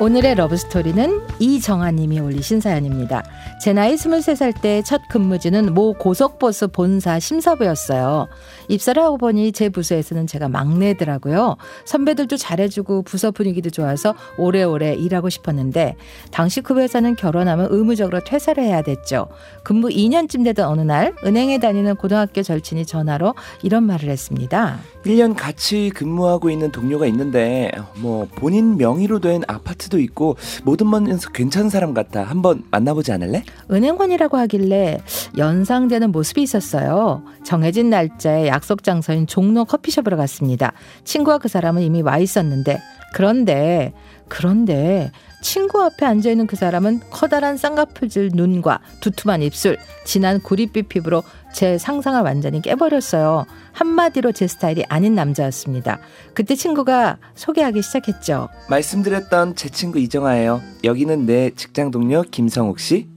오늘의 러브스토리는 이정아님이 올리신 사연입니다. 제 나이 23살 때 첫 근무지는 모 고속버스 본사 심사부였어요. 입사를 하고 보니 제 부서에서는 제가 막내더라고요. 선배들도 잘해주고 부서 분위기도 좋아서 오래오래 일하고 싶었는데 당시 그 회사는 결혼하면 의무적으로 퇴사를 해야 됐죠. 근무 2년쯤 되던 어느 날 은행에 다니는 고등학교 절친이 전화로 이런 말을 했습니다. 1년 같이 근무하고 있는 동료가 있는데 뭐 본인 명의로 된 아파트 도 있고 모든 면에서 괜찮은 사람 같아. 한번 만나보지 않을래? 은행원이라고 하길래 연상되는 모습이 있었어요. 정해진 날짜에 약속 장소인 종로 커피숍으로 갔습니다. 친구와 그 사람은 이미 와 있었는데 그런데 그런데 친구 앞에 앉아 있는 그 사람은 커다란 쌍꺼풀질 눈과 두툼한 입술, 진한 구릿빛 피부로 제 상상을 완전히 깨버렸어요. 한마디로 제 스타일이 아닌 남자였습니다. 그때 친구가 소개하기 시작했죠. 말씀드렸던 제 친구 이정아예요. 여기는 내 직장 동료 김성욱 씨.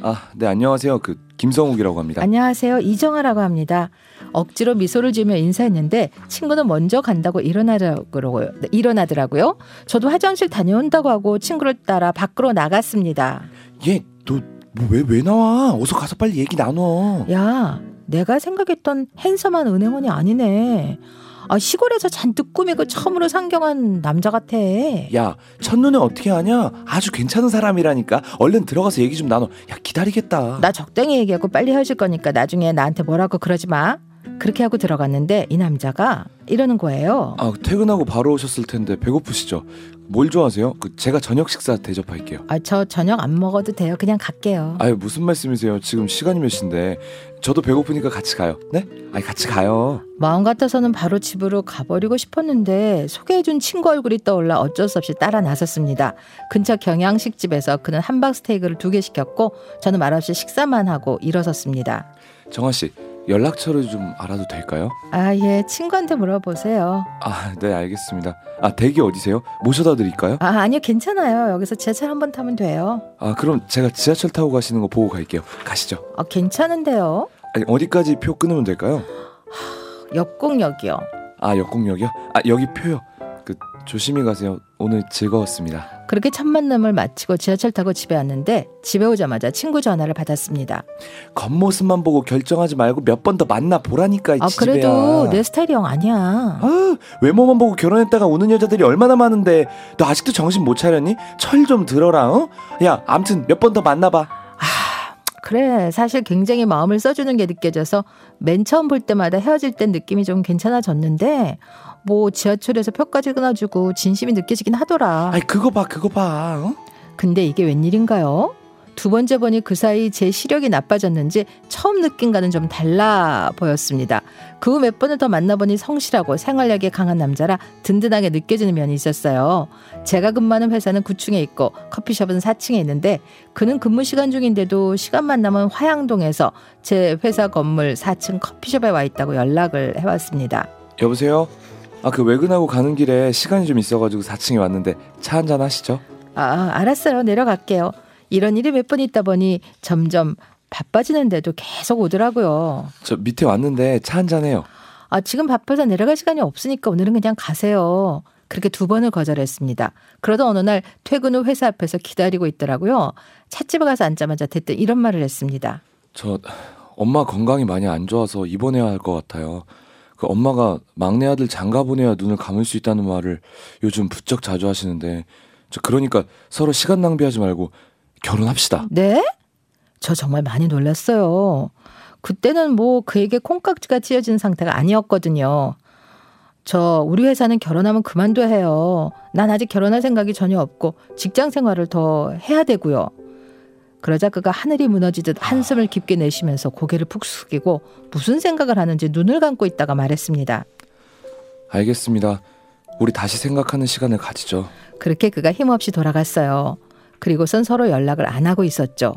아, 네 안녕하세요. 그 김성욱이라고 합니다. 안녕하세요. 이정아라고 합니다. 억지로 미소를 지으며 인사했는데 친구는 먼저 간다고 일어나더라고요. 일어나더라고요. 저도 화장실 다녀온다고 하고 친구를 따라 밖으로 나갔습니다. 얘, 너왜왜 왜 나와? 어서 가서 빨리 얘기 나눠. 야, 내가 생각했던 핸섬한 은행원이 아니네. 아, 시골에서 잔뜩 꾸미고 처음으로 상경한 남자 같아. 야, 첫눈에 어떻게 하냐? 아주 괜찮은 사람이라니까. 얼른 들어가서 얘기 좀 나눠. 야, 기다리겠다. 나 적당히 얘기하고 빨리 헤어질 거니까 나중에 나한테 뭐라고 그러지 마. 그렇게 하고 들어갔는데 이 남자가 이러는 거예요. 아, 퇴근하고 바로 오셨을 텐데 배고프시죠? 뭘 좋아하세요? 그 제가 저녁 식사 대접할게요. 아, 저 저녁 안 먹어도 돼요. 그냥 갈게요. 아유, 무슨 말씀이세요? 지금 시간이 몇 시인데. 저도 배고프니까 같이 가요. 네? 아니, 같이 가요. 마음 같아서는 바로 집으로 가버리고 싶었는데 소개해준 친구 얼굴이 떠올라 어쩔 수 없이 따라 나섰습니다. 근처 경양식집에서 그는 함박 스테이크를 두 개 시켰고 저는 말없이 식사만 하고 일어섰습니다. 정아 씨, 연락처를 좀 알아도 될까요? 아, 예. 친구한테 물어보세요. 아, 네, 알겠습니다. 아, 댁이 어디세요? 모셔다 드릴까요? 아, 아니요. 괜찮아요. 여기서 지하철 한 번 타면 돼요. 아, 그럼 제가 지하철 타고 가시는 거 보고 갈게요. 가시죠. 아, 괜찮은데요. 아니, 어디까지 표 끊으면 될까요? 역곡역이요. 아, 역곡역이요? 아, 여기 표요. 그 조심히 가세요. 오늘 즐거웠습니다. 그렇게 첫 만남을 마치고 지하철 타고 집에 왔는데 집에 오자마자 친구 전화를 받았습니다. 겉모습만 보고 결정하지 말고 몇 번 더 만나 보라니까. 아 그래도 내 스타일이 영 아니야. 아 외모만 보고 결혼했다가 우는 여자들이 얼마나 많은데 너 아직도 정신 못 차렸니? 철 좀 들어라. 어? 야 암튼 몇 번 더 만나봐. 아 그래 사실 굉장히 마음을 써주는 게 느껴져서 맨 처음 볼 때마다 헤어질 땐 느낌이 좀 괜찮아졌는데 뭐 지하철에서 표까지 끊어주고 진심이 느껴지긴 하더라. 아이 그거 봐 그거 봐. 어? 근데 이게 웬일인가요? 두 번째 보니 그 사이 제 시력이 나빠졌는지 처음 느낀과는 좀 달라 보였습니다. 그 후 몇 번을 더 만나보니 성실하고 생활력이 강한 남자라 든든하게 느껴지는 면이 있었어요. 제가 근무하는 회사는 9층에 있고 커피숍은 4층에 있는데 그는 근무 시간 중인데도 시간만 나면 화양동에서 제 회사 건물 4층 커피숍에 와 있다고 연락을 해왔습니다. 여보세요? 아 그 외근하고 가는 길에 시간이 좀 있어가지고 4층에 왔는데 차 한잔 하시죠. 아 알았어요 내려갈게요. 이런 일이 몇 번 있다 보니 점점 바빠지는데도 계속 오더라고요. 저 밑에 왔는데 차 한잔 해요. 아, 지금 바빠서 내려갈 시간이 없으니까 오늘은 그냥 가세요. 그렇게 두 번을 거절했습니다. 그러다 어느 날 퇴근 후 회사 앞에서 기다리고 있더라고요. 찻집에 가서 앉자마자 대뜸 이런 말을 했습니다. 저 엄마 건강이 많이 안 좋아서 입원해야 할 것 같아요. 그 엄마가 막내 아들 장가 보내야 눈을 감을 수 있다는 말을 요즘 부쩍 자주 하시는데 저 그러니까 서로 시간 낭비하지 말고 결혼합시다. 네? 저 정말 많이 놀랐어요. 그때는 뭐 그에게 콩깍지가 찢어진 상태가 아니었거든요. 저 우리 회사는 결혼하면 그만둬야 해요. 난 아직 결혼할 생각이 전혀 없고 직장 생활을 더 해야 되고요. 그러자 그가 하늘이 무너지듯 한숨을 깊게 내쉬면서 고개를 푹 숙이고 무슨 생각을 하는지 눈을 감고 있다가 말했습니다. 알겠습니다. 우리 다시 생각하는 시간을 가지죠. 그렇게 그가 힘없이 돌아갔어요. 그리고선 서로 연락을 안 하고 있었죠.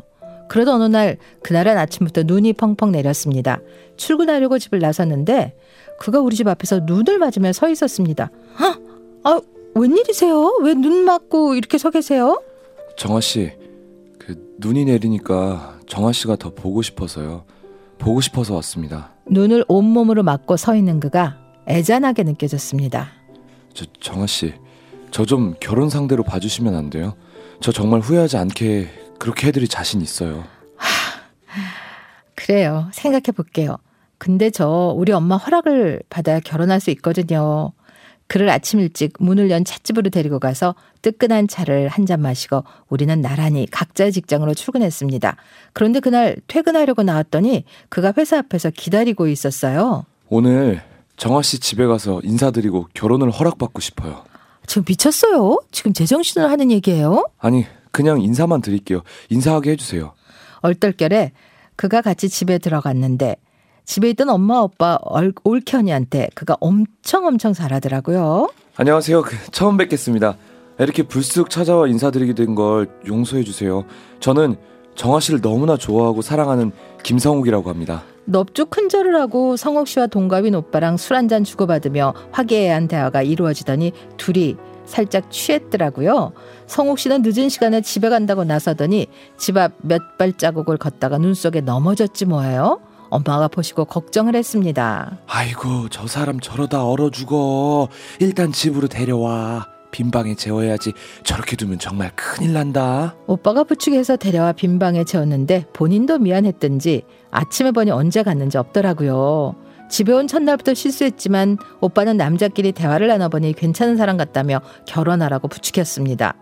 그러던 어느 날 그날은 아침부터 눈이 펑펑 내렸습니다. 출근하려고 집을 나섰는데 그가 우리 집 앞에서 눈을 맞으며 서 있었습니다. 아, 아 웬일이세요? 왜 눈 맞고 이렇게 서 계세요? 정아 씨, 그 눈이 내리니까 정아 씨가 더 보고 싶어서요. 보고 싶어서 왔습니다. 눈을 온몸으로 맞고 서 있는 그가 애잔하게 느껴졌습니다. 저 정아 씨, 저 좀 결혼 상대로 봐주시면 안 돼요? 저 정말 후회하지 않게 그렇게 해드릴 자신 있어요. 그래요. 생각해 볼게요. 근데 저 우리 엄마 허락을 받아야 결혼할 수 있거든요. 그를 아침 일찍 문을 연 찻집으로 데리고 가서 뜨끈한 차를 한 잔 마시고 우리는 나란히 각자의 직장으로 출근했습니다. 그런데 그날 퇴근하려고 나왔더니 그가 회사 앞에서 기다리고 있었어요. 오늘 정화 씨 집에 가서 인사드리고 결혼을 허락받고 싶어요. 지금 미쳤어요? 지금 제정신을 하는 얘기예요? 아니, 그냥 인사만 드릴게요. 인사하게 해주세요. 얼떨결에 그가 같이 집에 들어갔는데 집에 있던 엄마 아빠 올켠이한테 그가 엄청 엄청 잘하더라고요. 안녕하세요. 그, 처음 뵙겠습니다. 이렇게 불쑥 찾아와 인사드리게 된 걸 용서해 주세요. 저는 정화 씨를 너무나 좋아하고 사랑하는 김성욱이라고 합니다. 넙죽 큰절을 하고 성욱 씨와 동갑인 오빠랑 술 한 잔 주고받으며 화기애애한 대화가 이루어지더니 둘이 살짝 취했더라고요. 성욱 씨는 늦은 시간에 집에 간다고 나서더니 집 앞 몇 발자국을 걷다가 눈 속에 넘어졌지 뭐예요. 엄마가 보시고 걱정을 했습니다. 아이고 저 사람 저러다 얼어 죽어. 일단 집으로 데려와. 빈방에 재워야지. 저렇게 두면 정말 큰일 난다. 오빠가 부축해서 데려와 빈방에 재웠는데 본인도 미안했던지 아침에 보니 언제 갔는지 없더라고요. 집에 온 첫날부터 실수했지만 오빠는 남자끼리 대화를 나눠보니 괜찮은 사람 같다며 결혼하라고 부축했습니다.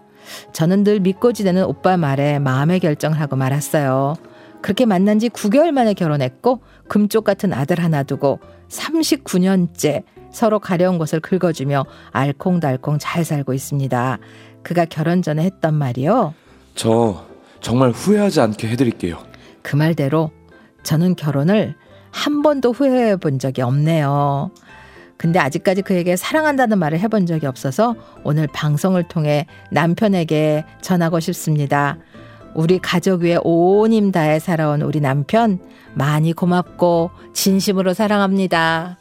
저는 늘 믿고 지내는 오빠 말에 마음의 결정을 하고 말았어요. 그렇게 만난 지 9개월 만에 결혼했고 금쪽 같은 아들 하나 두고 39년째 서로 가려운 것을 긁어주며 알콩달콩 잘 살고 있습니다. 그가 결혼 전에 했던 말이요. 저 정말 후회하지 않게 해드릴게요. 그 말대로 저는 결혼을 한 번도 후회해 본 적이 없네요. 근데 아직까지 그에게 사랑한다는 말을 해본 적이 없어서 오늘 방송을 통해 남편에게 전하고 싶습니다. 우리 가족 위에 온힘 다해 살아온 우리 남편 많이 고맙고 진심으로 사랑합니다.